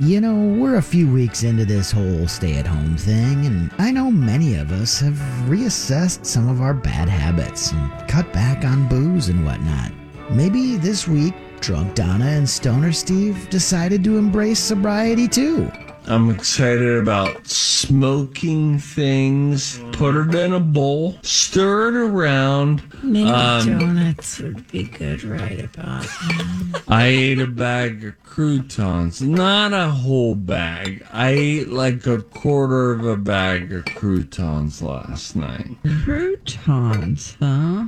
You know, we're a few weeks into this whole stay at home thing, and I know many of us have reassessed some of our bad habits and cut back on booze and whatnot. Maybe this week, Drunk Donna and Stoner Steve decided to embrace sobriety too. I'm excited about smoking things. Put it in a bowl, stir it around. Maybe Um, donuts would be good right about now. I ate a bag of croutons, not a whole bag. I ate like a quarter of a bag of croutons last night. Croutons, huh?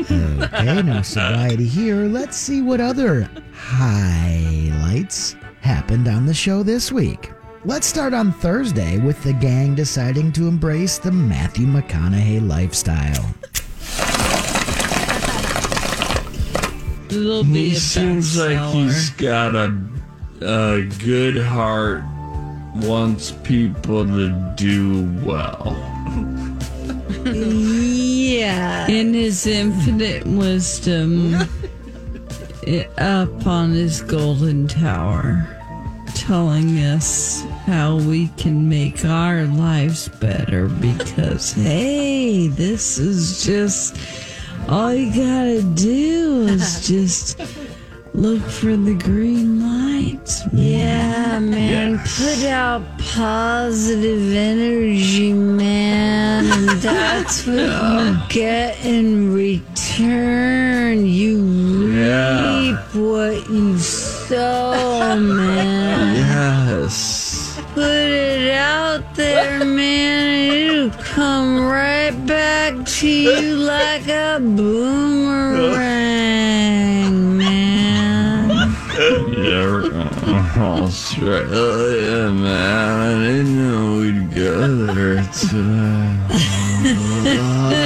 Okay, no sobriety here. Let's see what other highlights happened on the show this week. Let's start on Thursday with the gang deciding to embrace the Matthew McConaughey lifestyle. It'll be He seems like bestseller. he's got a, a good heart, wants people to do well. Yeah. In his infinite wisdom, i- up on his golden tower, telling us how we can make our lives better because, hey, this is just all you gotta do is just look for the green lights. Yeah, man. Put out positive energy, man. And that's what you get in return. You Yeah. reap what you Put it out there, man. It'll come right back to you like a boomerang, man. Yeah, uh, Australia, man. I didn't know we'd go there today.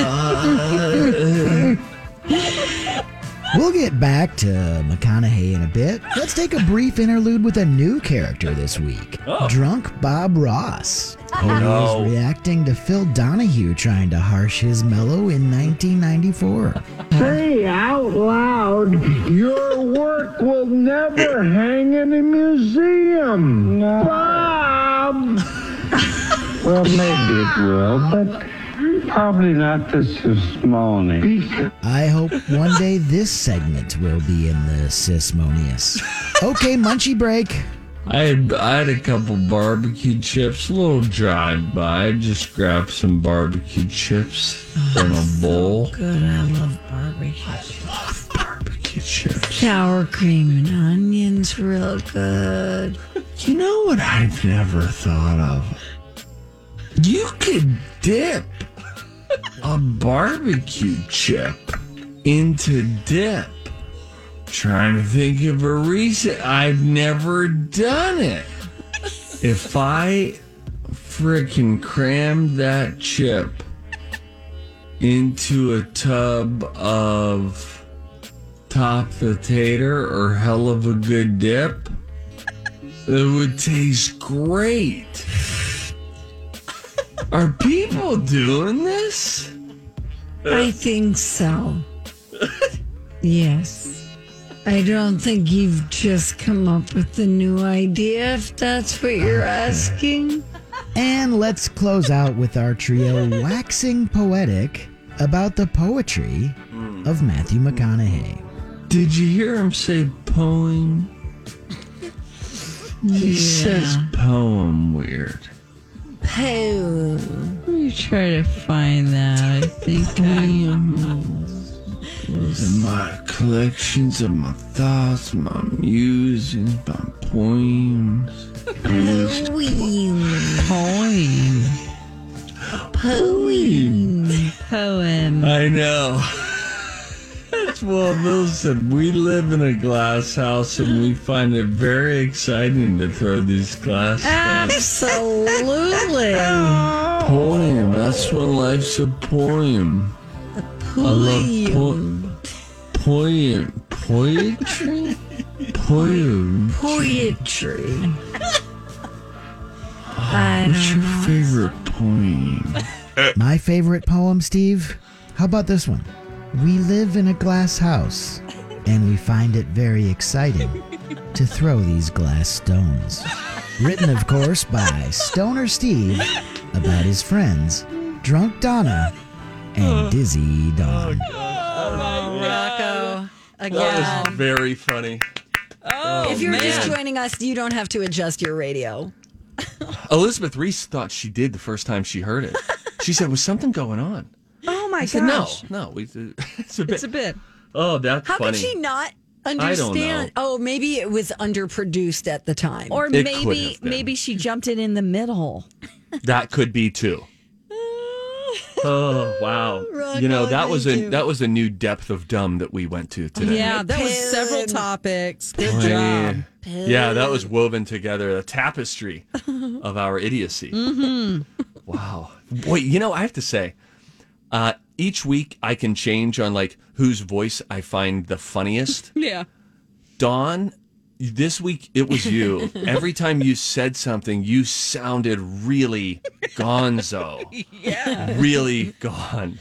We'll get back to McConaughey in a bit. Let's take a brief interlude with a new character this week oh. Drunk Bob Ross. Oh, Who no. was reacting to Phil Donahue trying to harsh his mellow in 1994. Say out loud, your work will never hang in a museum. Bob! well, maybe it will, but probably not this testimony. I hope one day this segment will be in the Sismonius. Okay, munchie break. I had I had a couple barbecue chips, a little drive by. Just grabbed some barbecue chips oh, in a bowl. Good, I love barbecue. I love Barbecue chips. Sour cream and onions, real good. You know what I've never thought of? You could dip a barbecue chip into dip. Trying to think of a reason. I've never done it. If I frickin' crammed that chip into a tub of top the tater or hell of a good dip, it would taste great. Are people doing this? I think so. Yes. I don't think you've just come up with a new idea, if that's what you're asking. And let's close out with our trio waxing poetic about the poetry hmm. of Matthew McConaughey. Did you hear him say poem? He says poem weird. Poem. Let me try to find that. I think I And my collections of my thoughts, my musings, my poems. Poem. Poem. Poem. Poem. I know. Well, listen, we live in a glass house and we find it very exciting to throw these glass stones. Absolutely. Poem. That's what life's a poem. I love po- poem. Poetry? Poem. Poetry. Ah, I What's your know. favorite poem? My favorite poem, Steve? How about this one? We live in a glass house, and we find it very exciting to throw these glass stones. Written, of course, by Stoner Steve about his friends, Drunk Donna and Dizzy Dawn. Oh, oh, oh, Rocco. That Again. was very funny. Oh, if you're just joining us, you don't have to adjust your radio. Elizabeth Reese thought she did the first time she heard it. She said, "Was something going on?" My I said, "No, gosh. no. We, it's a bit. It's a bit. oh, that's How funny." could she not don't understand? know. Oh, maybe it was underproduced at the time. Or It could maybe have been. maybe she jumped in in the middle. That could be too. Oh wow! you know that was a that was a new depth of dumb that we went to today. Yeah, that was several topics. Good job. yeah. Yeah, that was woven together, a tapestry of our idiocy. Mm-hmm. Wow. Boy, you know, I have to say, uh, each week I can change on like whose voice I find the funniest. Yeah. Dawn, this week it was you. Every time you said something, you sounded really gonzo. Yeah. Really gone.